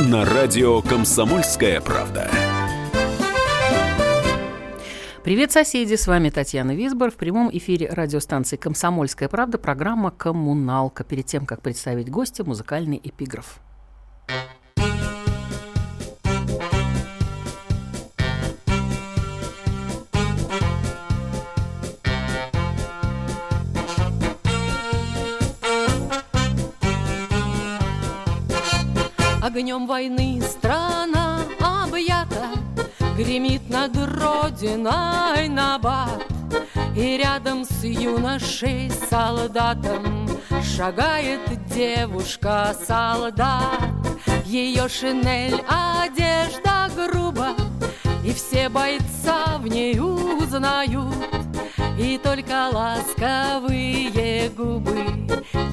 На радио «Комсомольская правда». Привет, соседи! С вами Татьяна Висбор. В прямом эфире радиостанции «Комсомольская правда» программа «Коммуналка». Перед тем, как представить гостя, музыкальный эпиграф. Огнем войны страна объята, Гремит над родиной набат, И рядом с юношей солдатом Шагает девушка-солдат. Ее шинель одежда грубо, И все бойца в ней узнают, И только ласковые губы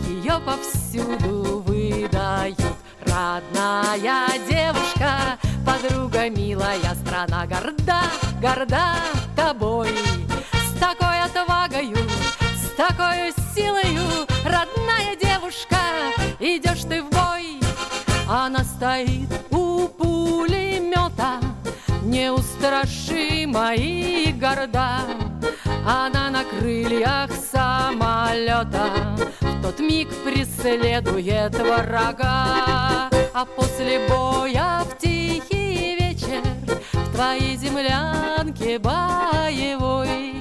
Ее повсюду выдают. Родная девушка, подруга милая, страна горда, горда тобой. С такой отвагою, с такой силою, родная девушка, идешь ты в бой. Она стоит у пулемета, неустрашима и горда. Она на крыльях самолета. В тот миг преследует врага. А после боя в тихий вечер В твоей землянке боевой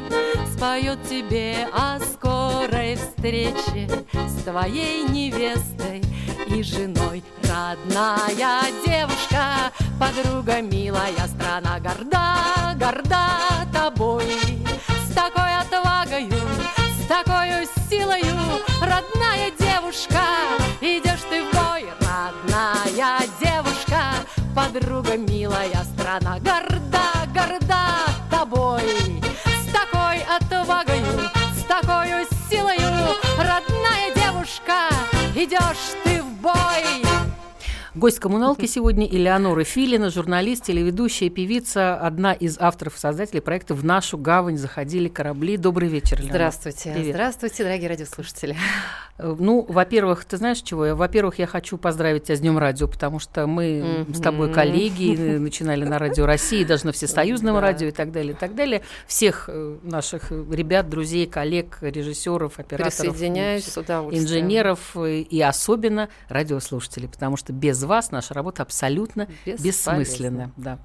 Споет тебе о скорой встрече С твоей невестой и женой. Родная девушка, подруга милая Страна горда, горда тобой с такой отвагою, с такой силою, родная девушка, идешь ты в бой, родная девушка, подруга милая, страна горда, горда тобой. С такой отвагою, с такой силою, родная девушка, идешь ты в бой. Гость коммуналки сегодня Элеонора Филина, журналист, телеведущая, певица, одна из авторов и создателей проекта «В нашу гавань заходили корабли». Добрый вечер, Элеонора. Здравствуйте. Привет. Здравствуйте, дорогие радиослушатели. Э, ну, во-первых, ты знаешь чего? Во-первых, я хочу поздравить тебя с Днем радио, потому что мы с тобой коллеги, начинали на Радио России, даже на Всесоюзном радио и так далее, и так далее. Всех э, наших ребят, друзей, коллег, режиссеров, операторов, инженеров и особенно радиослушателей, потому что без вас наша работа абсолютно бессмысленна. Да.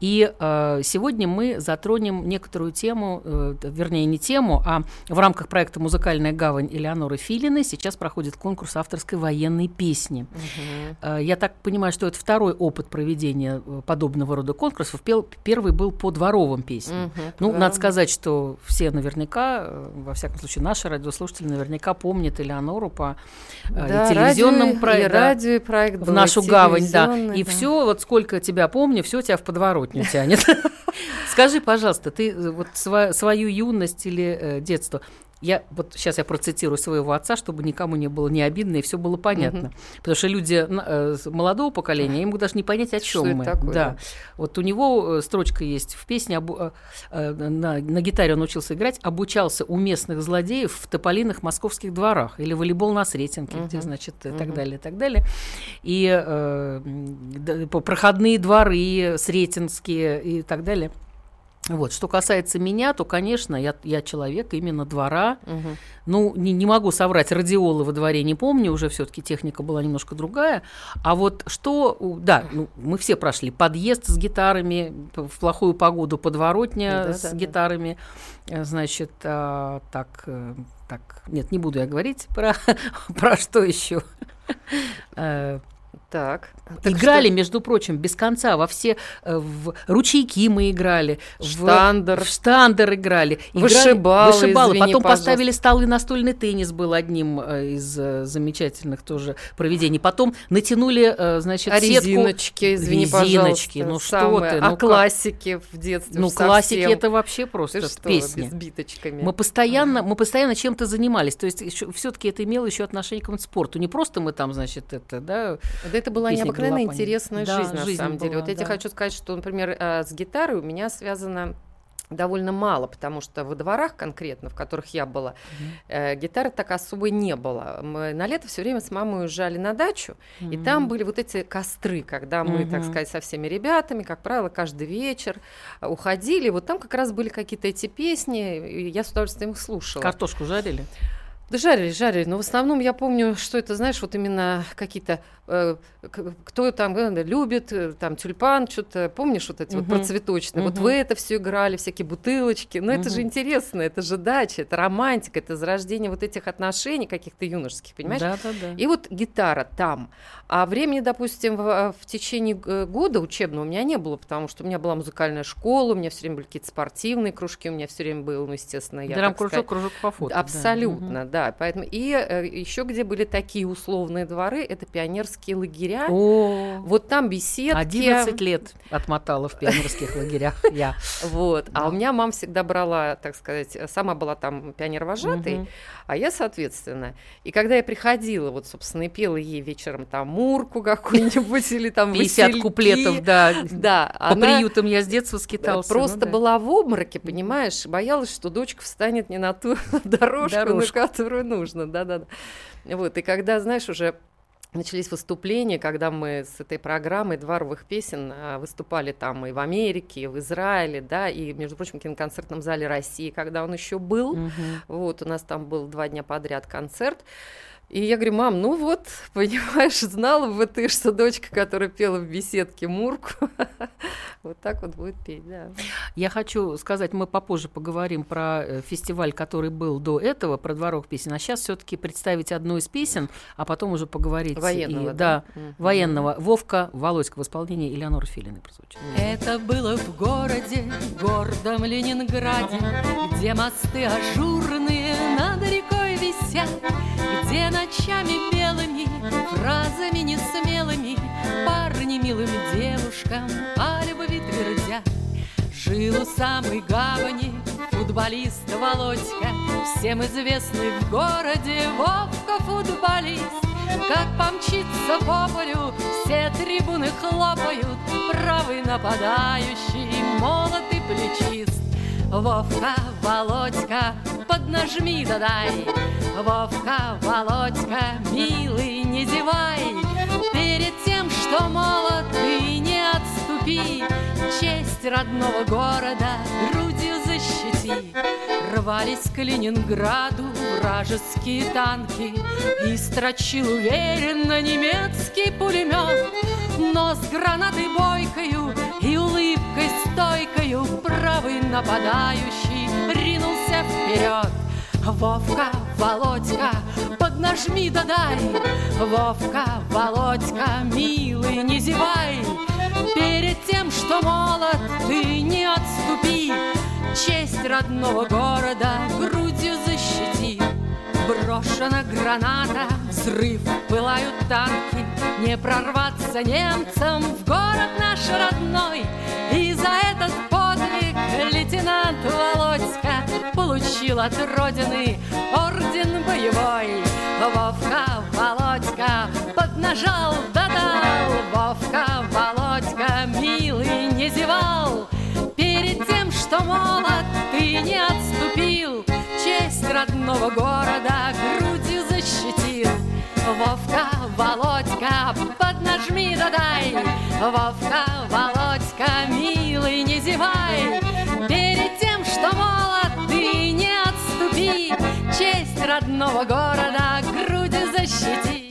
И э, сегодня мы затронем некоторую тему, э, вернее, не тему, а в рамках проекта «Музыкальная гавань» Элеоноры Филины сейчас проходит конкурс авторской военной песни. Угу. Э, я так понимаю, что это второй опыт проведения э, подобного рода конкурсов. Первый был по дворовым песням. Угу, ну, надо сказать, что все наверняка, э, во всяком случае, наши радиослушатели наверняка помнят Элеонору по да, телевизионному проекту. радио, да, проект в нашу гавань, да. И да. все, вот сколько тебя помню, все тебя в подворотню тянет. Скажи, пожалуйста, ты э, вот свою юность или э, детство я вот сейчас я процитирую своего отца, чтобы никому не было не обидно и все было понятно, угу. потому что люди э, молодого поколения им даже не понять о чем мы. Такое, да. да, вот у него э, строчка есть в песне обу, э, э, на, на гитаре он учился играть, обучался у местных злодеев в тополиных московских дворах или волейбол на Сретенке, угу. где значит и угу. так далее, и так далее, и э, проходные дворы сретенские и так далее. Вот. Что касается меня, то, конечно, я, я человек именно двора. Угу. Ну, не, не могу соврать, радиолы во дворе не помню, уже все таки техника была немножко другая. А вот что, да, ну, мы все прошли подъезд с гитарами, в плохую погоду подворотня да, с да, гитарами. Да. Значит, а, так, э, так, нет, не буду я говорить про, про что еще. Э, Так. играли, что... между прочим, без конца во все э, в ручейки мы играли, штандер, в, в штандер играли, вышибалы, вышибалы. Извини, потом пожалуйста. поставили столы, настольный теннис был одним э, из э, замечательных тоже проведений. Потом натянули, значит, а сетку. резиночки, извини, резиночки, пожалуйста, ну самое. что ты, а ну классики в детстве, ну совсем. классики это вообще просто Ты что, песни. без биточками. Мы постоянно, мы постоянно чем-то занимались, то есть все-таки это имело еще отношение к спорту. Не просто мы там, значит, это, да. Да это была необыкновенно была, интересная да, жизнь, на жизнь самом деле. была, Вот я тебе да. хочу сказать, что, например, э, с гитарой у меня связано довольно мало, потому что во дворах конкретно, в которых я была, э, гитары так особо не было. Мы на лето все время с мамой уезжали на дачу, и там были вот эти костры, когда мы, так Мгм. сказать, со всеми ребятами, как правило, каждый вечер уходили. Вот там как раз были какие-то эти песни, и я с удовольствием их слушала. Картошку жарили? Да жарили, жарили, но в основном я помню, что это, знаешь, вот именно какие-то, э, кто там э, любит, э, там тюльпан, что-то, помнишь вот эти вот Мгм. про цветочные, вот вы это все играли, всякие бутылочки, но это же интересно, это же дача, это романтика, это зарождение вот этих отношений каких-то юношеских, понимаешь? Да, да, да. И вот гитара там. А времени, допустим, в, в течение года учебного у меня не было, потому что у меня была музыкальная школа, у меня все время были какие-то спортивные кружки, у меня все время был, ну, естественно, я Драм-кружок, кружок по фото. да. Абсолютно, Мгм. да. Поэтому и еще где были такие условные дворы, это пионерские лагеря. О, Вот там беседки. 11 лет отмотала в пионерских лагерях я. Вот. А Да. у меня мама всегда брала, так сказать, сама была там пионер-вожатой, а я, соответственно. И когда я приходила, вот, собственно, и пела ей вечером там мурку какую-нибудь или там 50 васильки. куплетов, да. Да, По приютам я с детства скитался. просто ну да. была в обмороке, понимаешь, боялась, что дочка встанет не на ту дорожку, Дорожку. на которую нужно, да-да-да. Вот, и когда, знаешь, уже начались выступления, когда мы с этой программой дворовых песен а, выступали там и в Америке, и в Израиле, да, и, между прочим, в киноконцертном зале России, когда он еще был, Мгм. вот, у нас там был два дня подряд концерт. И я говорю, мам, ну вот, понимаешь, знала бы ты, что дочка, которая пела в беседке Мурку, вот так вот будет петь, да. Я хочу сказать, мы попозже поговорим про э, фестиваль, который был до этого, про дворовых песен. А сейчас все-таки представить одну из песен, а потом уже поговорить. и- Военного, да, да? Мгм. военного. Вовка Володька в исполнении Элеоноры Филиной прозвучит. Это было в городе, гордом Ленинграде, Где мосты ажурные над рекой висят, Где ночами белыми, фразами несмелыми Парни милым девушкам о любви твердят. Жил у самой гавани футболист Володька, Всем известный в городе Вовка-футболист. Как помчится по полю, все трибуны хлопают, Правый нападающий, молод и плечист. Вовка, Володька, поднажми да дай, Вовка, Володька, милый, не зевай, Перед тем, что молод, ты отступи, Честь родного города грудью защити. Рвались к Ленинграду вражеские танки. И строчил уверенно немецкий пулемет. Но с гранатой бойкою и улыбкой стойкою Правый нападающий ринулся вперед. Вовка, Володька, поднажми да дай Вовка, Володька, милый, не зевай Перед тем, что молод, ты не отступи. Честь родного города грудью защити. Брошена граната, взрыв, пылают танки. Не прорваться немцам в город наш родной. И за этот подвиг лейтенант Володька Получил от родины орден боевой. Вовка, Володька, поднажал, дал Вовка, Володька, милый, не зевал. Перед тем, что молод, ты не отступил. Честь родного города грудью защитил. Вовка, Володька, поднажми да дай Вовка, Володька, милый, не зевай. Перед тем, что молод, ты не отступи. Честь родного города грудью защити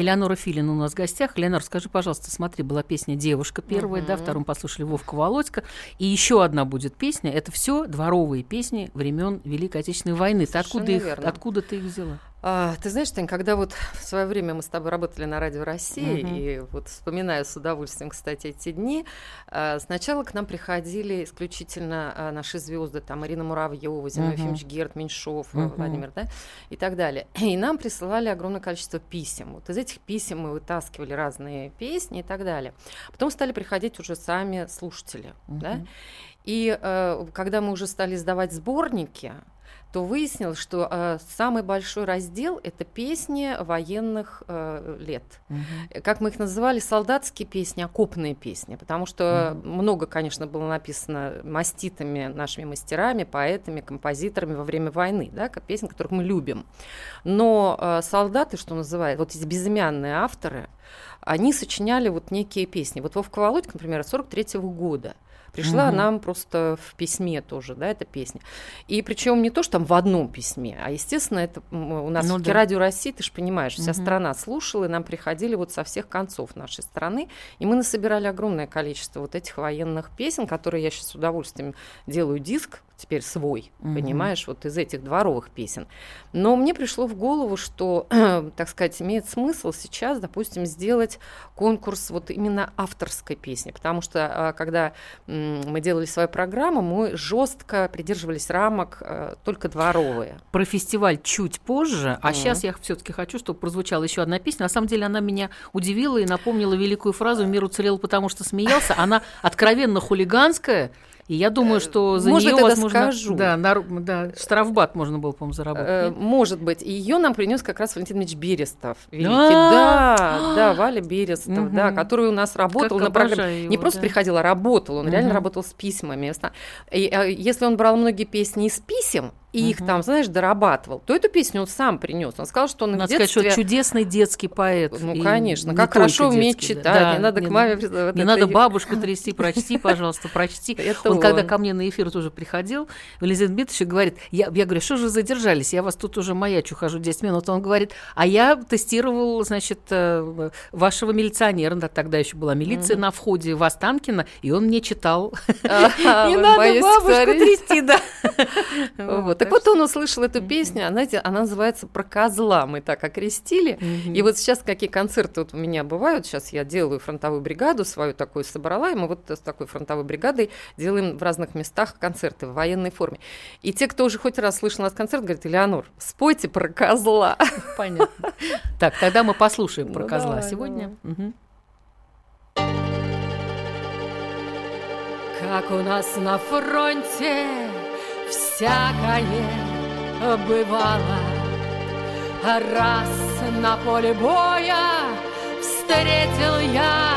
Элеонора Филин у нас в гостях. Элеонора, скажи, пожалуйста, смотри, была песня «Девушка» первая, да, вторым послушали Вовка Володька. И еще одна будет песня. Это все дворовые песни времен Великой Отечественной войны. Ты откуда, их, верно. откуда ты их взяла? А, ты знаешь, Тань, когда вот в свое время мы с тобой работали на Радио России, Мгм. и вот вспоминаю с удовольствием, кстати, эти дни, а, сначала к нам приходили исключительно а, наши звезды, там Ирина Муравьева, Зиновий Мгм. Ефимович Герд, Меньшов, Мгм. Владимир, да, и так далее. И нам присылали огромное количество писем. Вот из этих писем мы вытаскивали разные песни и так далее. Потом стали приходить уже сами слушатели, да, Мгм. и э, когда мы уже стали издавать сборники, то выяснилось, что э, самый большой раздел это песни военных э, лет. Э, Как мы их называли, солдатские песни, окопные песни, потому что много, конечно, было написано маститами, нашими мастерами, поэтами, композиторами во время войны, да, как песен, которых мы любим. Но э, солдаты, что называют, вот эти безымянные авторы, они сочиняли вот некие песни. Вот Вовка Володька, например, 43 года. Пришла Мгм. нам просто в письме тоже, да, эта песня. И причем не то, что там в одном письме, а, естественно, это у нас Ну в да. Радио России, ты же понимаешь, вся Мгм. страна слушала, и нам приходили вот со всех концов нашей страны, и мы насобирали огромное количество вот этих военных песен, которые я сейчас с удовольствием делаю диск, теперь свой, Мгм. понимаешь, вот из этих дворовых песен. Но мне пришло в голову, что, так сказать, имеет смысл сейчас, допустим, сделать конкурс вот именно авторской песни, потому что а, когда мы делали свою программу, мы жестко придерживались рамок э, только дворовые. Про фестиваль чуть позже, а Мгм. сейчас я все-таки хочу, чтобы прозвучала еще одна песня. На самом деле она меня удивила и напомнила великую фразу «Мир уцелел, потому что смеялся». Она откровенно хулиганская, и я думаю, что за можно нее, возможно, скажу? Да, нар- да, штрафбат можно было, по-моему, Э, заработать. нет? Может быть. И ее нам принес как раз Валентин Ильич Берестов. Великий. Да? Да, да, Валя Берестов, да, который у нас работал на программе. Не просто приходил, а работал. Он реально работал с письмами. И, э, если он брал многие песни из писем и их Мгм. там, знаешь, дорабатывал, то эту песню он сам принес. Он сказал, что он Надо в сказать, детстве... что чудесный детский поэт. Ну, конечно, не как хорошо уметь детский, читать, Да, не надо к маме... Не, вот не надо и- бабушку трясти, прочти, пожалуйста, прочти. Он, когда ко мне на эфир тоже приходил, Валентин Дмитриевич говорит, я, я говорю, что же задержались, я вас тут уже маячу, хожу 10 минут. Он говорит, а я тестировал, значит, э, вашего милиционера, да, тогда еще была милиция на входе в Останкино, и он мне читал. Не надо бабушку трясти, да. Вот. Так вот он услышал эту песню, она, знаете, она называется «Про козла», мы так окрестили. И вот сейчас какие концерты вот у меня бывают, сейчас я делаю фронтовую бригаду свою такую собрала, и мы вот с такой фронтовой бригадой делаем в разных местах концерты в военной форме. И те, кто уже хоть раз слышал наш концерт, говорят, Элеонор, спойте про козла. Понятно. Так, тогда мы послушаем про Ну, козла сегодня. Как у нас на фронте всякое бывало. Раз на поле боя встретил я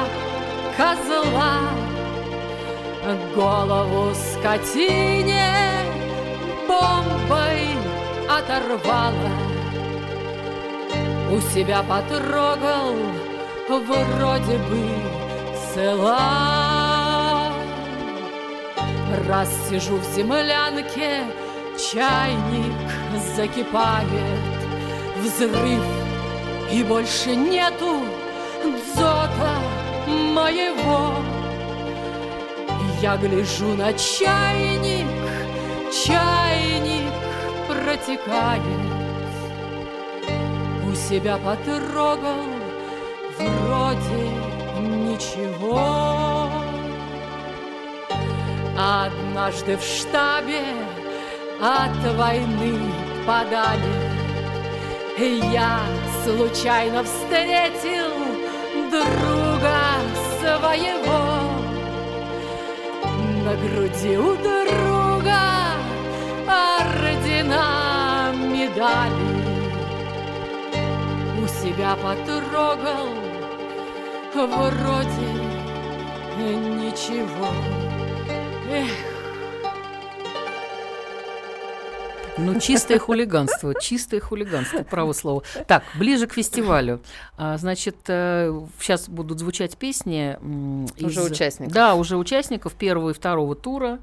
козла, голову скотине бомбой оторвала. У себя потрогал, вроде бы цела. Раз сижу в землянке, чайник закипает, взрыв, и больше нету дзота моего. Я гляжу на чайник, чайник протекает. У себя потрогал, вроде ничего. Однажды в штабе от войны подали. Я случайно встретил друга своего. На груди у друга ордена, медали. У себя потрогал, вроде ничего. Эх, Ну, чистое хулиганство, чистое хулиганство, право слово. Так, ближе к фестивалю. А, значит, сейчас будут звучать песни Уже из- участников. Да, уже участников первого и второго тура.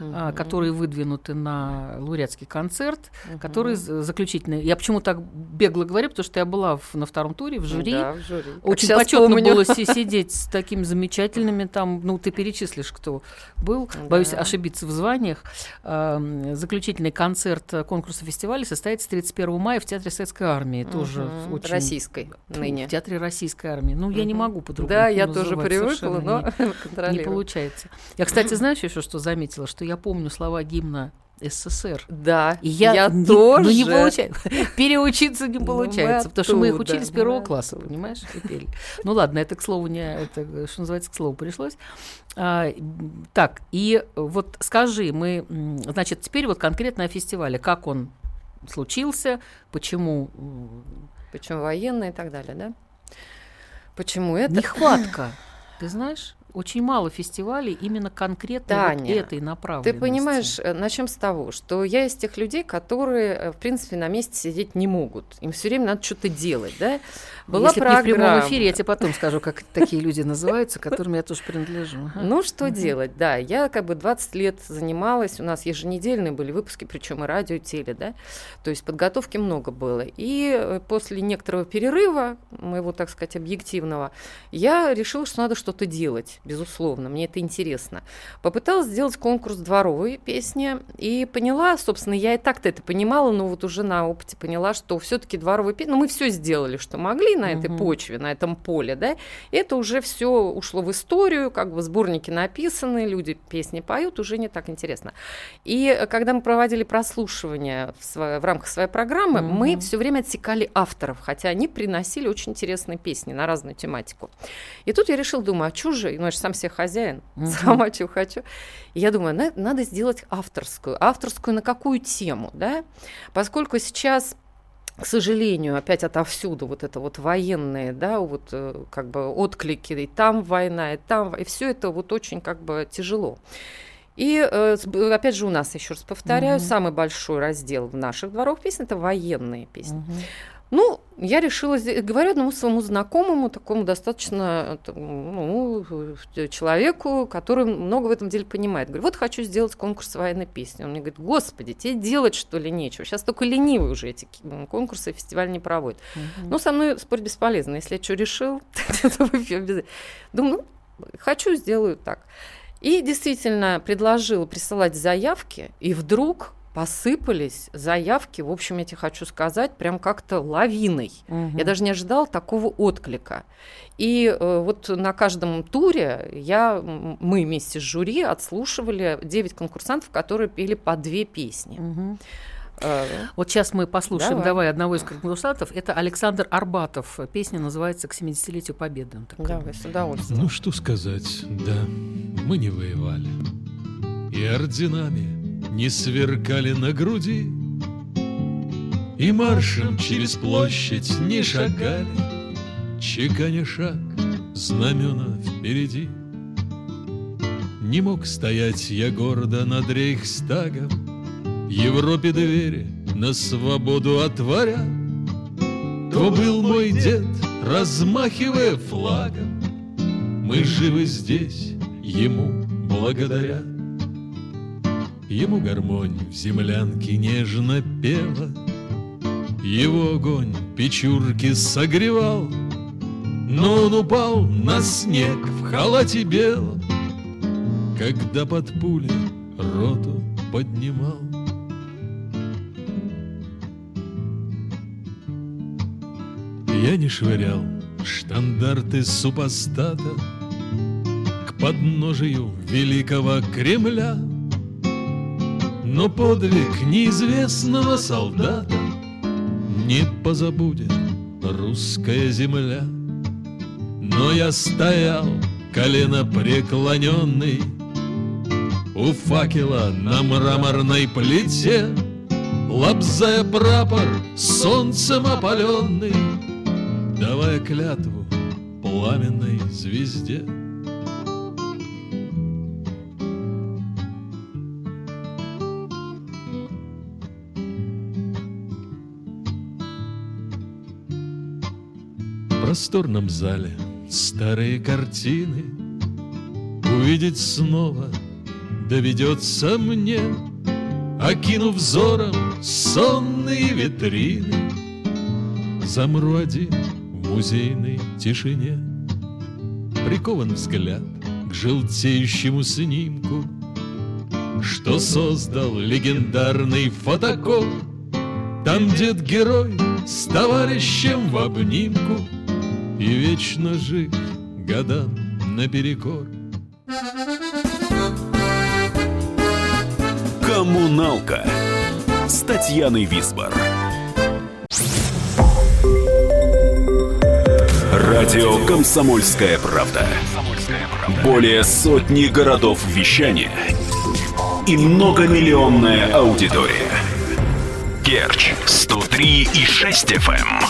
А, которые выдвинуты на лауреатский концерт, который з- заключительный. Я почему так бегло говорю, потому что я была в- на втором туре в жюри. Да, в жюри. Очень почетно помню. было си- сидеть с такими замечательными там, ну, ты перечислишь, кто был. Боюсь Да. ошибиться в званиях. Эм, Заключительный концерт конкурса фестиваля состоится 31 мая в Театре Советской Армии. Тоже Мгм. очень... Российской ныне. В Театре Российской Армии. Ну, я не могу по-другому Да, я тоже привыкла, но не- не получается. Я, кстати, знаешь еще, что заметила? Что я помню слова гимна СССР. Да, И я, не- тоже. Ну, не получается. Переучиться не Ну, получается, потому что мы их оттуда, учили с первого мы класса, оттуда. понимаешь, и пели. Ну ладно, это к слову не, это, что называется, к слову пришлось. А, так, и вот скажи, мы, значит, теперь вот конкретно о фестивале, как он случился, почему Почему военные и так далее, да? Почему это? нехватка, ты знаешь? Очень мало фестивалей именно конкретно вот Таня, этой направленности. Ты понимаешь, э, начнем с того, что я из тех людей, которые, э, в принципе, на месте сидеть не могут. Им все время надо что-то делать, да? Была Если б не в прямом программа. эфире, я тебе потом скажу, как такие люди называются, которым я тоже принадлежу. Ну, что делать, да. Я как бы 20 лет занималась, у нас еженедельные были выпуски, причем и радио, и теле, да. То есть подготовки много было. И э, после некоторого перерыва, моего, так сказать, объективного, я решила, что надо что-то делать, безусловно, мне это интересно. Попыталась сделать конкурс дворовой песни и поняла, собственно, я и так-то это понимала, но вот уже на опыте поняла, что все-таки дворовые песни, ну, мы все сделали, что могли на этой Мгм. почве, на этом поле, да, и это уже все ушло в историю, как бы сборники написаны, люди песни поют, уже не так интересно. И когда мы проводили прослушивание в, сво- в рамках своей программы, Мгм. мы все время отсекали авторов, хотя они приносили очень интересные песни на разную тематику. И тут я решила, думаю, а что же, ну, я же сам себе хозяин, Мгм. сама чего хочу. И я думаю, «На- надо сделать авторскую. Авторскую на какую тему, да? Поскольку сейчас к сожалению, опять отовсюду вот это вот военные, да, вот э, как бы отклики, и там война, и там, и все это вот очень как бы тяжело. И э, опять же у нас, еще раз повторяю, Мгм. самый большой раздел в наших дворовых песен – это военные песни. Мгм. Ну, я решила, говорю одному своему знакомому, такому достаточно ну, э, человеку, который много в этом деле понимает. Говорю, вот хочу сделать конкурс военной песни. Он мне говорит, господи, тебе делать что ли нечего? Сейчас только ленивые уже эти конкурсы и фестиваль не проводят. Ну, со мной спорить бесполезно. Если я что решил, то. Думаю, ну, хочу, сделаю так. И действительно предложила присылать заявки, и вдруг посыпались заявки, в общем, я тебе хочу сказать, прям как-то лавиной. Мгм. Я даже не ожидала такого отклика. И э, вот на каждом туре я, мы вместе с жюри отслушивали 9 конкурсантов, которые пели по две песни. Э, Вот сейчас мы послушаем, Давай. давай, одного из конкурсантов. Это Александр Арбатов. Песня называется «К 70-летию Победы». Он такой. Давай, с удовольствием. Ну что сказать, да, мы не воевали. И орденами не сверкали на груди, И маршем через площадь не шагали, Чеканя шаг, знамена впереди. Не мог стоять я гордо над Рейхстагом, Европе двери на свободу отворя. То был мой дед, размахивая флагом, Мы живы здесь, ему благодаря. Ему гармонь в землянке нежно пела, Его огонь печурки согревал, Но он упал на снег в халате белом, Когда под пули роту поднимал. Я не швырял штандарты супостата К подножию великого Кремля Но подвиг неизвестного солдата Не позабудет русская земля Но я стоял, колено преклоненный У факела на мраморной плите Лобзая прапор солнцем опаленный Давая клятву пламенной звезде. Просторном зале старые картины. Увидеть снова доведется мне Окинув взором сонные витрины. Замру один в музейной тишине. Прикован взгляд к желтеющему снимку Что создал легендарный фотокоп. Там дед-герой с товарищем в обнимку И вечно жив годам наперекор Коммуналка с Татьяной Висбор. Радио «Комсомольская правда». Более сотни городов вещания и многомиллионная аудитория. Керчь 103 и 6 FM.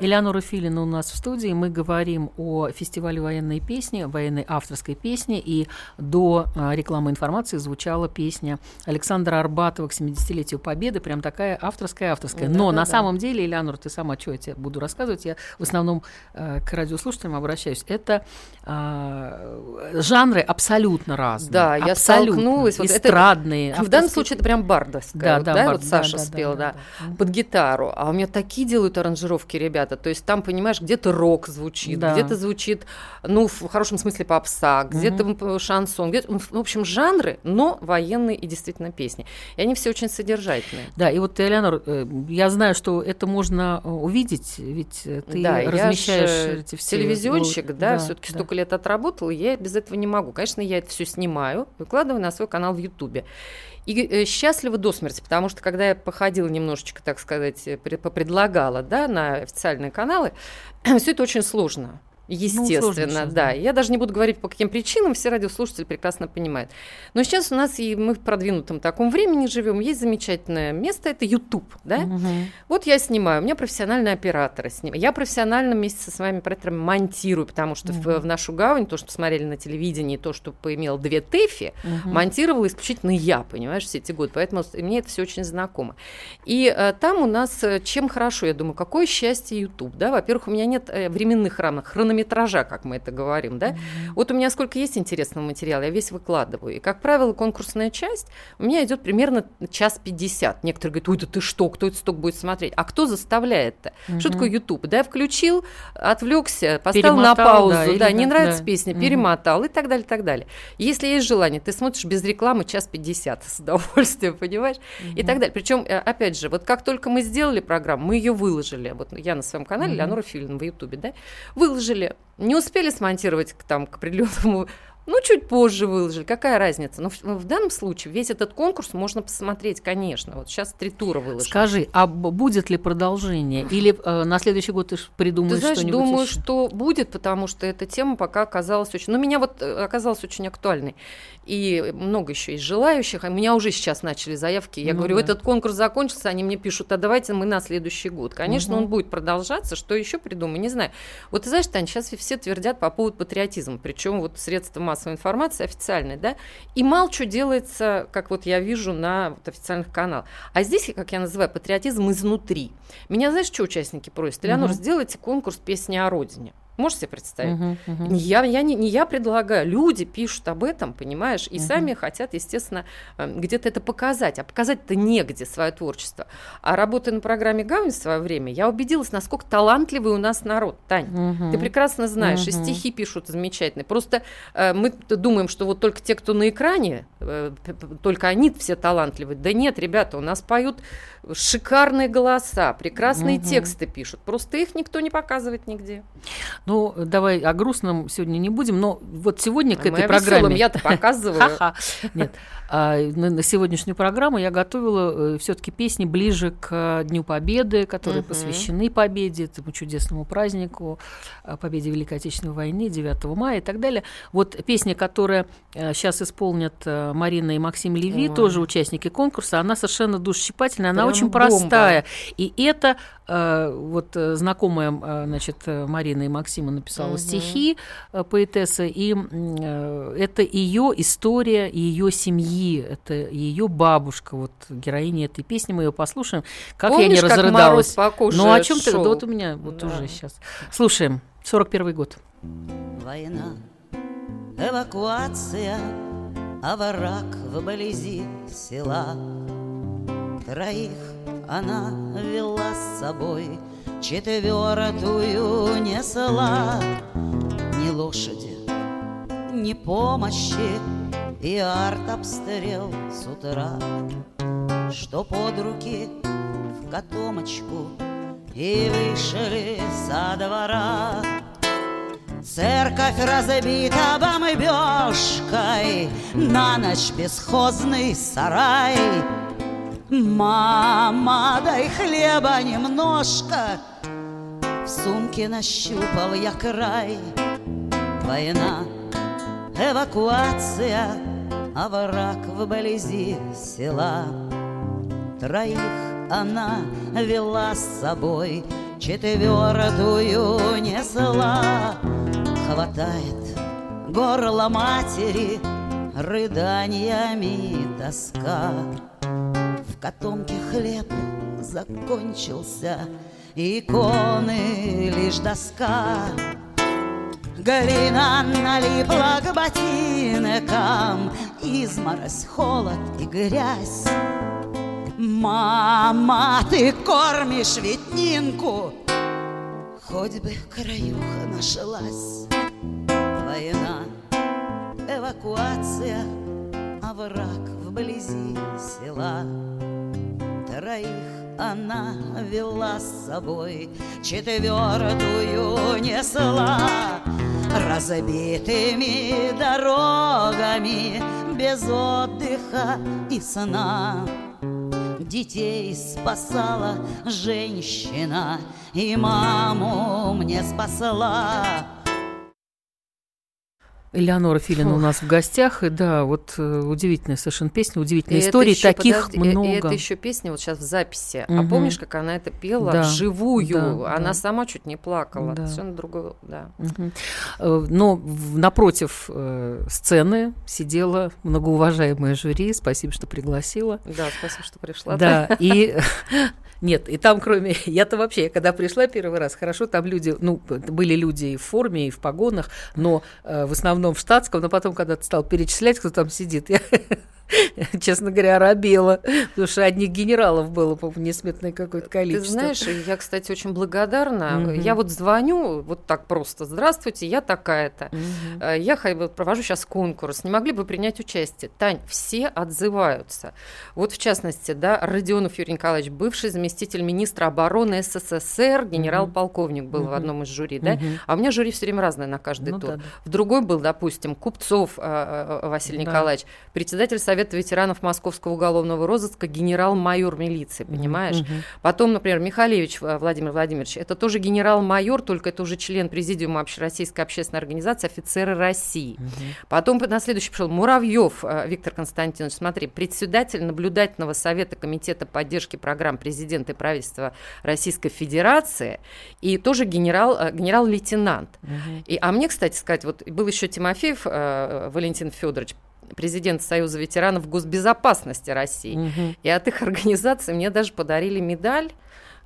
Элеонора Филина у нас в студии. Мы говорим о фестивале военной песни, военной авторской песни. И до а, рекламы информации звучала песня Александра Арбатова к 70-летию Победы. Прям такая авторская-авторская. Да, Но да, на да. самом деле, Элеонора, ты сама, что я тебе буду рассказывать? Я в основном э, к радиослушателям обращаюсь. Это а, жанры абсолютно разные. Да, я абсолютно. столкнулась. Вот это-. В данном случае это прям бардовская. Да, вот, да, да, бар- вот Саша да, спел, да, да, да. под гитару. А у меня такие делают аранжировки ребята. То есть там, понимаешь, где-то рок звучит, Да. где-то звучит, ну, в хорошем смысле попса, где-то м, шансон, где-то, в общем, жанры, но военные и действительно песни. И они все очень содержательные. Да, и вот, Элеонор, э, я знаю, что это можно э, увидеть, ведь э, ты да, я размещаешь ж, эти все... телевизионщик, ло- да, все-таки столько лет отработал, и я без этого не могу. Конечно, я это все снимаю, выкладываю на свой канал в Ютубе. И э, счастлива до смерти, потому что когда я походила немножечко, так сказать, э, пре- попредлагала, да, на официальные каналы, все это очень сложно. Естественно, сложно сейчас, да. Я даже не буду говорить, по каким причинам, все радиослушатели прекрасно понимают. Но сейчас у нас, и мы в продвинутом таком времени живем, есть замечательное место, это YouTube, да? Мгм. Вот я снимаю, у меня профессиональные операторы снимают. Я профессионально вместе со своими операторами монтирую, потому что в, в нашу гавань, то, что посмотрели на телевидении, то, что поимел две ТЭФи, монтировала исключительно я, понимаешь, все эти годы. Поэтому мне это все очень знакомо. И э, там у нас э, чем хорошо, я думаю, какое счастье YouTube, да? Во-первых, у меня нет э, временных рамок, хронометража, как мы это говорим, да? Вот у меня сколько есть интересного материала, я весь выкладываю. И, как правило, конкурсная часть у меня идет примерно час 50. Некоторые говорят, ой, да ты что, кто это столько будет смотреть? А кто заставляет-то? Что такое YouTube? Да, я включил, отвлекся, поставил на Перемотал, паузу, да, да, или не да, нравится да. песня, Мгм. перемотал и так далее, так далее. Если есть желание, ты смотришь без рекламы час 50 с удовольствием, понимаешь? И так далее. Причем, опять же, вот как только мы сделали программу, мы ее выложили. Вот я на своем канале, Леонора Филин в Ютубе, да, выложили. Не успели смонтировать там, к определенному ну, чуть позже выложили, какая разница? Но в, в данном случае весь этот конкурс можно посмотреть, конечно. Вот сейчас три тура выложили. Скажи, а будет ли продолжение? Или э, на следующий год ты придумаешь знаешь, что-нибудь думаю, ещё? что будет, потому что эта тема пока оказалась очень... Ну, меня вот э, оказалась очень актуальной. И много еще есть желающих. У меня уже сейчас начали заявки. Я Ну говорю, да. этот конкурс закончился, они мне пишут, а давайте мы на следующий год. Конечно, Мгм. он будет продолжаться. Что еще придумаю, не знаю. Вот ты знаешь, Тань, сейчас все твердят по поводу патриотизма. Причем вот средства массовой информации официальные, да? И мало что делается, как вот я вижу на вот официальных каналах. А здесь, как я называю, патриотизм изнутри. Меня, знаешь, что участники просят? Элеонор, Мгм. сделайте конкурс песни о родине. Можете себе представить? Мгм, мгм. Не я, я не, не я предлагаю, люди пишут об этом, понимаешь, и Мгм. сами хотят, естественно, э, где-то это показать. А показать-то негде свое творчество. А работая на программе «Гавань» в свое время, я убедилась, насколько талантливый у нас народ, Тань. Мгм. Ты прекрасно знаешь, и Мгм. стихи пишут замечательные. Просто э, мы думаем, что вот только те, кто на экране, э, только они все талантливые. Да нет, ребята, у нас поют шикарные голоса, прекрасные Мгм. тексты пишут. Просто их никто не показывает нигде. Ну, давай о грустном сегодня не будем, но вот сегодня к А этой программе... я-то показываю. Нет, а, на, сегодняшнюю программу я готовила все-таки песни ближе к Дню Победы, которые посвящены победе, этому чудесному празднику, а, победе Великой Отечественной войны, 9 мая и так далее. Вот песня, которая сейчас исполнят э, Марина и Максим Леви, тоже участники конкурса, она совершенно душесчипательная, она очень простая. И это э, вот э, знакомая, э, значит, э, Марина и Максима написала Мгм. стихи э, поэтесса, и э, это ее история ее семьи, это ее бабушка, вот героиня этой песни, мы ее послушаем. Как я не Помнишь, как Мороз разрыдалась. ну о чем ты? Да вот у меня вот Да. уже сейчас. Слушаем. 41 год. Война, эвакуация, а враг вблизи села. Троих она вела с собой, четвертую несла. Ни лошади, ни помощи и артобстрел с утра, Что под руки в котомочку и вышли со двора. Церковь разбита бомбежкой, На ночь бесхозный сарай. Мама, дай хлеба немножко, В сумке нащупал я край. Война, эвакуация, А враг вблизи села. Троих она вела с собой, четвертую несла. Хватает горло матери рыданиями тоска. В котомке хлеб закончился, иконы лишь доска. Глина налипла к ботинкам, изморозь, холод и грязь. Мама, ты кормишь ведь Нинку, Хоть бы краюха нашлась. Война, эвакуация, а враг вблизи села. Троих она вела с собой, четвертую несла. Разбитыми дорогами, без отдыха и сна. Детей спасала женщина И маму мне спасла Элеонора Филина у Фух. нас в гостях. И да, вот э, удивительная совершенно песня, И удивительная это история. ещё, Таких подожди, и- много. И, это еще песня вот сейчас в записи. А Мгм. помнишь, как она это пела Да, вживую? да, она да. сама чуть не плакала. Да. Совершенно другое, да. Э, Но напротив э, сцены сидела многоуважаемая жюри. Спасибо, что пригласила. Да, спасибо, что пришла. Да, и нет, и там кроме... Я-то вообще, когда пришла первый раз, хорошо, там люди, ну, были люди и в форме, и в погонах, но э, в основном в штатском, но потом, когда ты стал перечислять, кто там сидит, я, честно говоря, оробела, потому что одних генералов было, по-моему, несметное какое-то Ты количество. знаешь, я, кстати, очень благодарна. Я вот звоню вот так просто. Здравствуйте, я такая-то. Э, Я провожу сейчас конкурс. Не могли бы принять участие? Тань, все отзываются. Вот в частности, да, Родионов Юрий Николаевич, бывший заместитель министра обороны СССР, генерал-полковник был в одном из жюри, да? А у меня жюри все время разное на каждый Ну тур. да, да. В другой был, допустим, Купцов э, э, Василий Да. Николаевич, председатель Совета ветеранов Московского уголовного розыска, генерал-майор милиции, понимаешь? Мгм. Потом, например, Михалевич э, Владимир Владимирович, это тоже генерал-майор, только это уже член президиума Общероссийской общественной организации офицеры России. Потом на следующий пришел Муравьев э, Виктор Константинович, смотри, председатель наблюдательного совета комитета поддержки программ президента и правительства Российской Федерации и тоже генерал, э, генерал-лейтенант. Мгм. И, а мне, кстати сказать, вот был еще Тимофеев э, Валентин Федорович, президент Союза ветеранов госбезопасности России. Мгм. И от их организации мне даже подарили медаль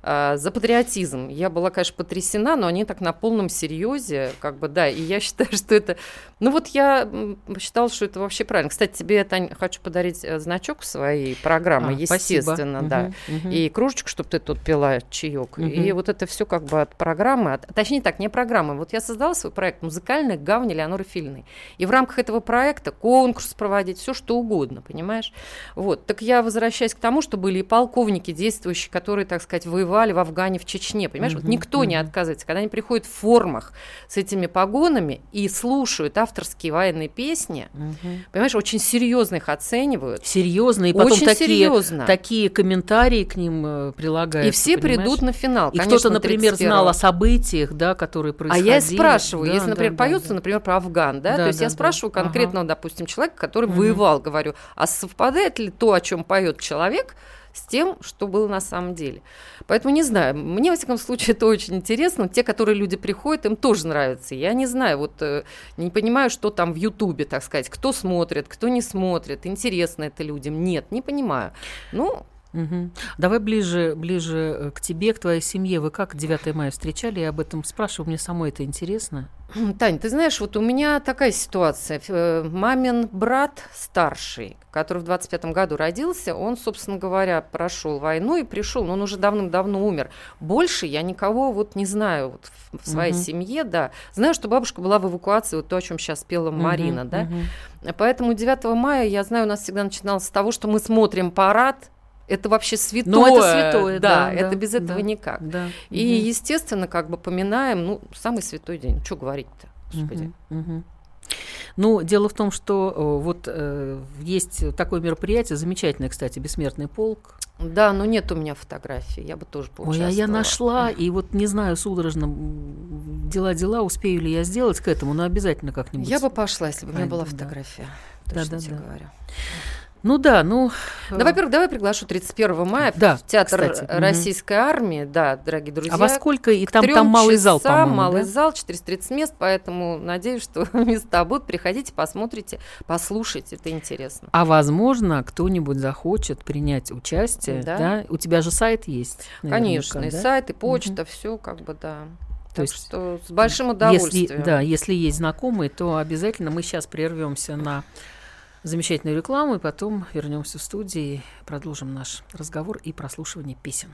за патриотизм. Я была, конечно, потрясена, но они так на полном серьезе, как бы, да, и я считаю, что это... Ну вот я м, посчитала, что это вообще правильно. Кстати, тебе, Тань, хочу подарить э, значок своей программы, А, спасибо. естественно, да. Мгм, мгм. И кружечку, чтобы ты тут пила чаек. Мгм. И вот это все как бы от программы, от- точнее так, не программы. Вот я создала свой проект «Музыкальная гавань» Леоноры Фильной. И в рамках этого проекта конкурс проводить, все что угодно, понимаешь? Вот. Так я возвращаюсь к тому, что были и полковники действующие, которые, так сказать, воевали воевали в Афгане, в Чечне, понимаешь? Вот никто не отказывается. Когда они приходят в формах с этими погонами и слушают авторские военные песни, понимаешь, очень серьезно их оценивают. Серьезно, и потом Очень такие, серьезно. такие комментарии к ним э, прилагаются. И все понимаешь? придут на финал. И конечно, кто-то, например, знал 31-го. о событиях, да, которые А происходили. я и спрашиваю, Да, если, да, например, да, поется, да. например, про Афган, да, Да, то есть да, я да. спрашиваю Ага. конкретного, допустим, человека, который воевал, говорю, а совпадает ли то, о чем поет человек, с тем, что было на самом деле. Поэтому не знаю. Мне, во всяком случае, это очень интересно. Те, которые люди приходят, им тоже нравится. Я не знаю, вот э, не понимаю, что там в Ютубе, так сказать. Кто смотрит, кто не смотрит. Интересно это людям. Нет, не понимаю. Ну, Мгм. Давай ближе, ближе э, к тебе, к твоей семье. Вы как 9 мая встречали? Я об этом спрашиваю, мне самой это интересно. Тань, ты знаешь, вот у меня такая ситуация. Э, Мамин брат старший, который в 25-м году родился, он, собственно говоря, прошел войну и пришел, но он уже давным-давно умер. Больше я никого вот не знаю вот в- своей Мгм. семье, да. Знаю, что бабушка была в эвакуации, вот то, о чем сейчас пела Марина, Мгм, да. мгм. Поэтому 9 мая, я знаю, у нас всегда начиналось с того, что мы смотрим парад. Это вообще святое. Ну, это святое, да, да, это да, без этого да. никак. Да. И, Мгм. естественно, как бы поминаем, ну, самый святой день. Что говорить-то, господи. Мгм, мгм. Ну, дело в том, что э, вот э, есть такое мероприятие, замечательное, кстати, «Бессмертный полк». Да, но нет у меня фотографий, я бы тоже Ой, поучаствовала. а я нашла, и вот не знаю, судорожно, дела-дела, успею ли я сделать к этому, но обязательно как-нибудь. Я бы пошла, если бы у меня была да. фотография. Да, Точно да, тебе да. говорю. Ну да, ну... Да, э, во-первых, давай приглашу 31 мая Да, в Театр кстати. Российской Армии. Да, дорогие друзья. А во сколько? И там, там малый зал, по-моему, малый да? зал, 430 мест, поэтому надеюсь, что места будут. Приходите, посмотрите, послушайте, это интересно. А возможно, кто-нибудь захочет принять участие, Да. да? У тебя же сайт есть, Конечно, и наверняка, да? сайт, и почта, все как бы, да. То так есть что с большим Если, удовольствием. да, если есть знакомые, то обязательно мы сейчас прервемся на замечательную рекламу, и потом вернемся в студию и продолжим наш разговор и прослушивание песен.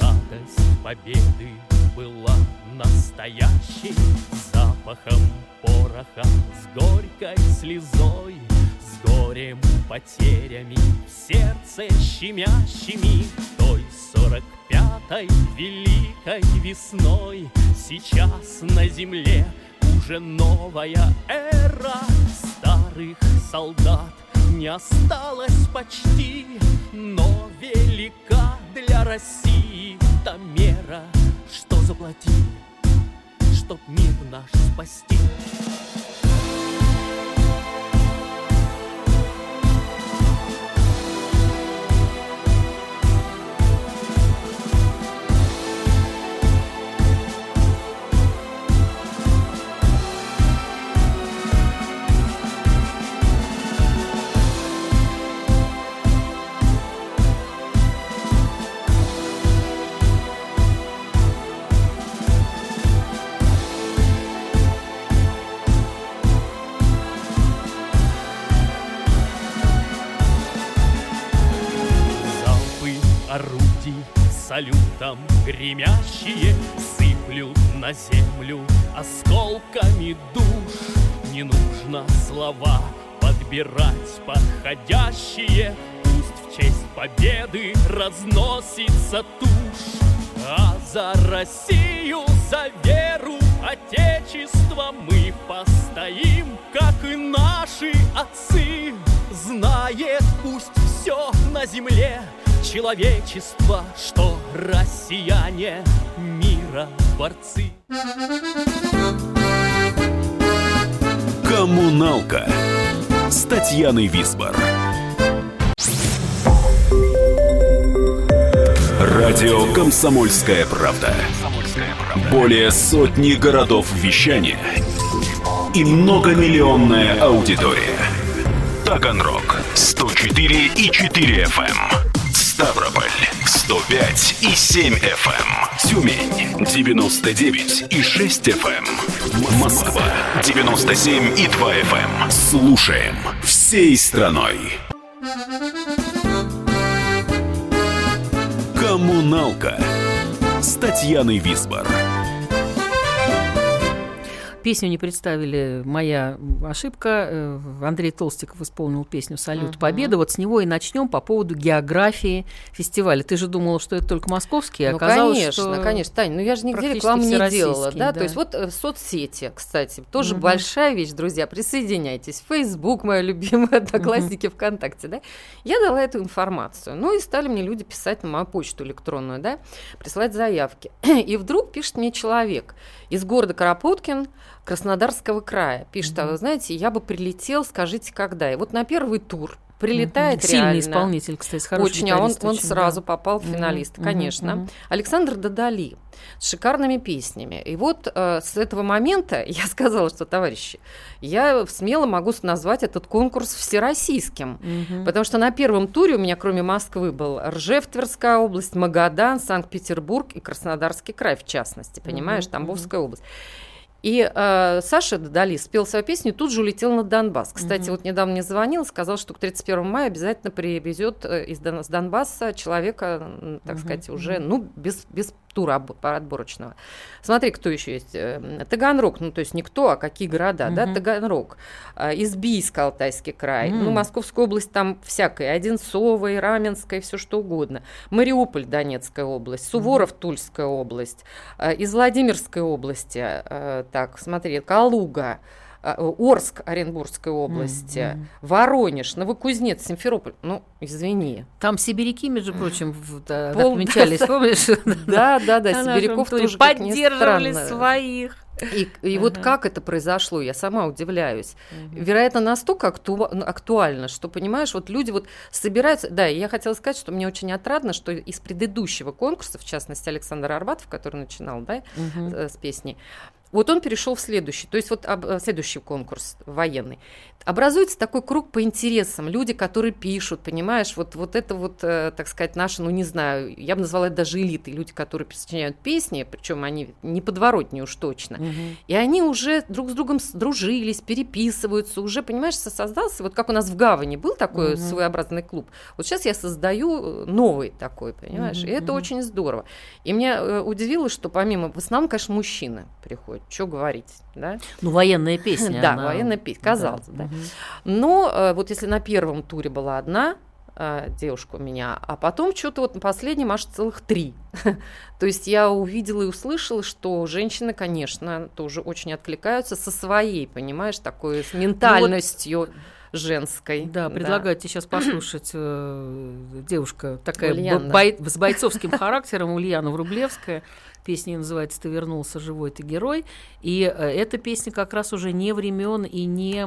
Радость победы была настоящей Запахом пороха с горькой слезой С горем, потерями в сердце щемящими Той сорок пятой великой весной Сейчас на земле уже новая эра Старых солдат не осталось почти Но велика для России та мера Что заплатили, чтоб мир наш спасти салютом гремящие Сыплют на землю осколками душ. Не нужно слова подбирать подходящие. Пусть в честь победы разносится тушь. А за Россию, за веру Отечества мы постоим, как и наши отцы. Знает пусть все на земле человечество, что россияне мира борцы. Коммуналка с Татьяной Висбор. Радио «Комсомольская правда». Более сотни городов вещания и многомиллионная аудитория. Таганрог 104 и 4 FM. Ставрополь 105 и 7 FM. Тюмень 99 и 6 FM. Москва 97 и 2 FM. Слушаем всей страной. Коммуналка с Татьяной Висбор. Песню не представили, моя ошибка. Э, Андрей Толстиков исполнил песню «Салют Мгм. Победы». Вот с него и начнем по поводу географии фестиваля. Ты же думала, что это только московский, а Ну, оказалось, конечно, что... конечно, Тань, ну я же нигде рекламу не делала, да? да. То есть вот э, соцсети, кстати, тоже Мгм. большая вещь, друзья, присоединяйтесь. Facebook, моя любимая, одноклассники ВКонтакте, да? Я дала эту информацию, ну и стали мне люди писать на мою почту электронную, да, присылать заявки. И вдруг пишет мне человек из города Карапуткин, Краснодарского края, пишет, а вы знаете, я бы прилетел, скажите, когда? И вот на первый тур прилетает Сильный реально. исполнитель, кстати, хороший Очень, а он, он очень, сразу да. попал в финалисты, мгм, конечно. мгм. Александр Дадали с шикарными песнями. И вот э, с этого момента я сказала, что, товарищи, я смело могу назвать этот конкурс всероссийским. Мгм. Потому что на первом туре у меня, кроме Москвы, был Ржев, Тверская область, Магадан, Санкт-Петербург и Краснодарский край, в частности, понимаешь, Мгм, Тамбовская область. И э, Саша Дали спел свою песню тут же улетел на Донбасс. Кстати, Мгм. вот недавно мне звонил, сказал, что к 31 мая обязательно привезет э, из Донбасса человека, так Мгм, сказать, уже, ну, без, без тура отборочного. Смотри, кто еще есть. Э, Таганрог, ну, то есть не кто, а какие города, да, Мгм. Таганрог, э, Избийск, Алтайский край, ну, М. Московская область там всякая, Одинцово, и Раменская, все что угодно. Мариуполь, Донецкая область, Суворов, Тульская область, э, из Владимирской области, э, так, смотри, Калуга, Орск, Оренбургской области, Мгм. Воронеж, Новокузнец, Симферополь. Ну, извини. Там сибиряки, между прочим, да, Пол- отмечались, помнишь? Да, да, да, сибиряков тоже поддерживали своих. И, и вот Ага. как это произошло, я сама удивляюсь. Вероятно, настолько акту- ну, актуально, что, понимаешь, вот люди вот собираются... Да, я хотела сказать, что мне очень отрадно, что из предыдущего конкурса, в частности, Александр Арбатов, который начинал, да, э, с песней, вот он перешел в следующий, то есть вот об- э, следующий конкурс военный. Образуется такой круг по интересам. Люди, которые пишут, понимаешь, вот, вот это вот, э, так сказать, наши, ну не знаю, я бы назвала это даже элитой, люди, которые сочиняют песни, причем они не подворотни уж точно. Мгм. И они уже друг с другом сдружились, переписываются, уже, понимаешь, со- создался, вот как у нас в Гавани был такой Мгм. своеобразный клуб, вот сейчас я создаю э, новый такой, понимаешь, Мгм, и это мгм. очень здорово. И меня удивило, что помимо, в основном, конечно, мужчины приходят, что говорить, да? Ну, военная песня. Да, она- военная песня, казалось, да. Но э, вот если на первом туре была одна э, девушка у меня, а потом что-то вот на последнем аж целых три. То есть я увидела и услышала, что женщины, конечно, тоже очень откликаются со своей, понимаешь, такой с ментальностью женской. Да, предлагаю тебе сейчас послушать э, девушка такая бой- с бойцовским характером Ульяна Врублевская. Песня называется «Ты вернулся, живой ты герой». И э, эта песня как раз уже не времен и не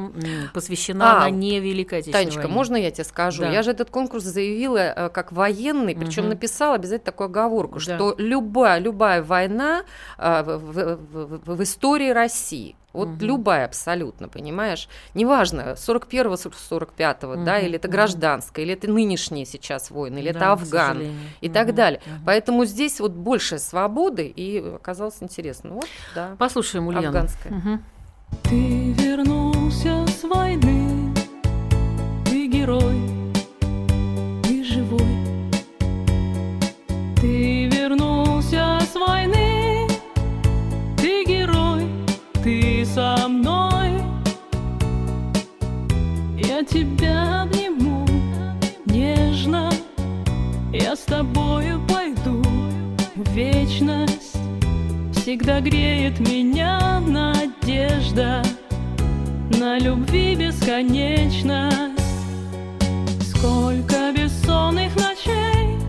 посвящена А, она не Великой Отечественной Танечка, войне. можно я тебе скажу? Да. Я же этот конкурс заявила э, как военный, причем Мгм. написала обязательно такую оговорку, Да. что любая, любая война э, в, в- в- в истории России, вот Мгм. любая абсолютно, понимаешь? Неважно, 41-го, 45-го, да, Мгм, или это гражданская, или это нынешние сейчас войны, или Да, это Афган и так Мгм, далее. мгм. Поэтому здесь вот больше свободы, и оказалось интересно. Вот, да, Послушаем Ульяну. афганская. Мгм. Ты вернулся с войны, ты герой, ты живой. Ты вернулся с войны, ты герой, ты со мной. Я тебя Всегда греет меня надежда на любви бесконечность. Сколько бессонных ночей,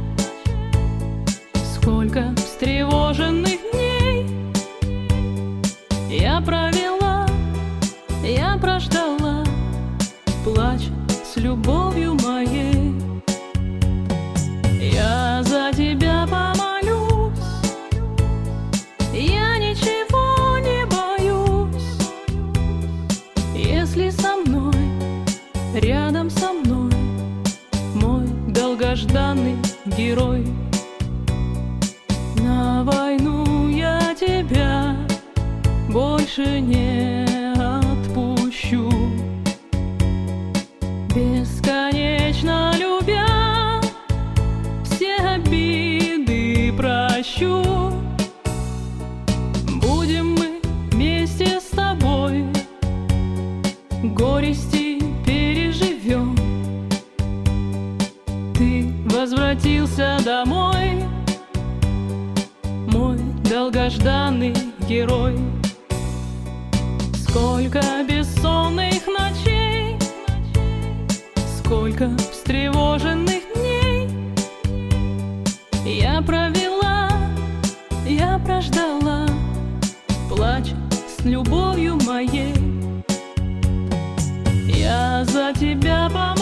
сколько встревоженных дней я провела, я прождала, плачь с любовью долгожданный герой. Сколько бессонных ночей, сколько встревоженных дней я провела, я прождала, плачь с любовью моей. Я за тебя помолюсь,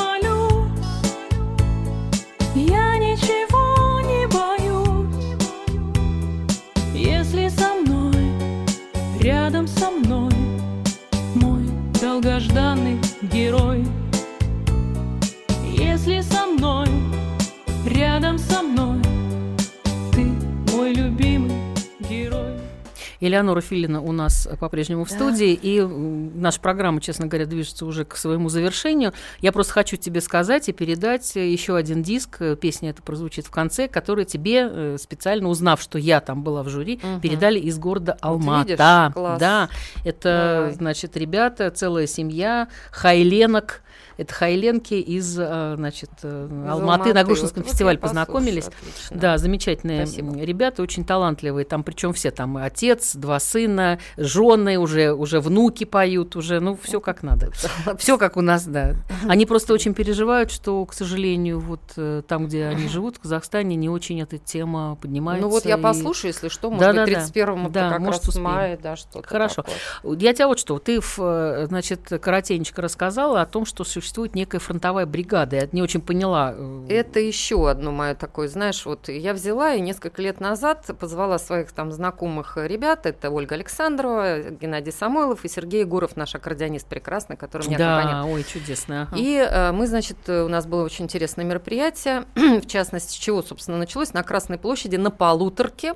Элеонора Филина у нас по-прежнему в студии, и наша программа, честно говоря, движется уже к своему завершению. Я просто хочу тебе сказать и передать еще один диск, песня эта прозвучит в конце, который тебе, э, специально узнав, что я там была в жюри, Мгм. передали из города Вот Алмата. видишь, класс. Да, это, Давай. значит, ребята, целая семья, хайленок, это хайленки из, э, значит, э, Из Алматы, на Грушинском Вот- вот фестивале послушаю, познакомились. отлично. Да, замечательные Спасибо. ребята, очень талантливые. Там причем все там отец, два сына, жены, уже, уже внуки поют, уже, ну, все как надо. Все как у нас, да. Они просто очень переживают, что, к сожалению, вот э, там, где они живут, в Казахстане, не очень эта тема поднимается. Ну вот я и- послушаю, если что, может Да-да-да. быть, 31-му Да, как может, раз успеем. мае, да, что-то Хорошо. такое. Я тебя вот что, ты, в, значит, коротенько рассказала о том, что существует некая фронтовая бригада. Я не очень поняла. э, Это еще одно мое такое, знаешь, вот я взяла и несколько лет назад позвала своих там знакомых ребят, это Ольга Александрова, Геннадий Самойлов и Сергей Егоров, наш аккордеонист прекрасный, который меня аккомпанирует. Да, ой, чудесно. ага. И э, мы, значит, э, у нас было очень интересное мероприятие, в частности, с чего, собственно, началось, на Красной площади, на полуторке,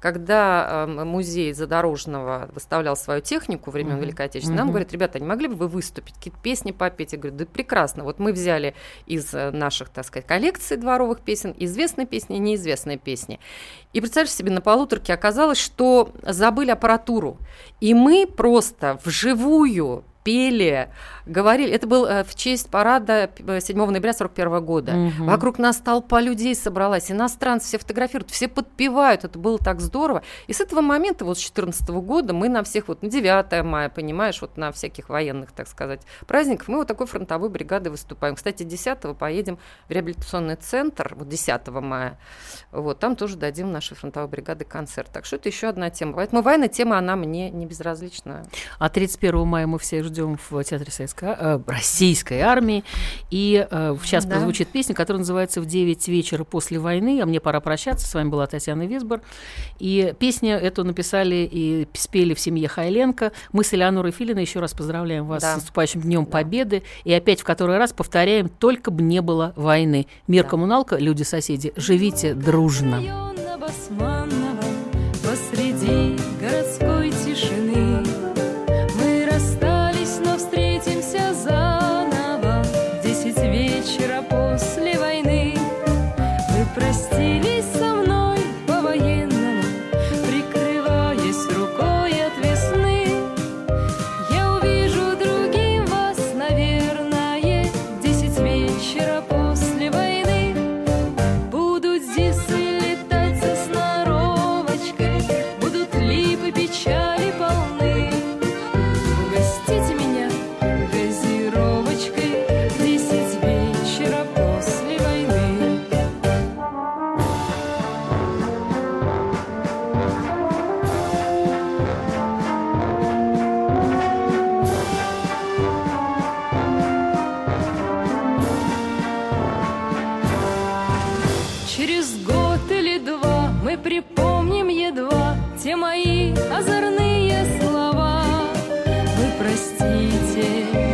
когда э, музей Задорожного выставлял свою технику времен Мгм. Великой Отечественной, нам говорят, ребята, не могли бы вы выступить, какие-то песни попеть? Я говорю, да прекрасно, вот мы взяли из э, наших, так сказать, коллекций дворовых песен известные песни, неизвестные песни. И представляешь себе, на полуторке оказалось, что забыли аппаратуру. И мы просто вживую пели, говорили. Это был э, в честь парада э, 7 ноября 41 года. Мгм. Вокруг нас толпа людей собралась, иностранцы все фотографируют, все подпевают, это было так здорово. И с этого момента, вот с 14 года, мы на всех, вот на 9 мая, понимаешь, вот на всяких военных, так сказать, праздниках, мы вот такой фронтовой бригадой выступаем. Кстати, 10 поедем в реабилитационный центр, вот 10 мая, вот, там тоже дадим нашей фронтовой бригады концерт. Так что это еще одна тема. Поэтому военная тема, она мне не безразлична. А 31 мая мы всех ждем в Театре Советской, э, Российской армии. И э, сейчас Да. прозвучит песня, которая называется «В 9 вечера после войны». А мне пора прощаться. С вами была Татьяна Висбор. И песню эту написали и спели в семье Хайленко. Мы с Элеонорой Филиной еще раз поздравляем вас Да. с наступающим Днем Победы. И опять в который раз повторяем, только бы не было войны. Мир, Да. коммуналка, люди-соседи, живите дружно. посреди Вы припомним едва те мои озорные слова. Вы простите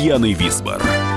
Татьяной Висбор.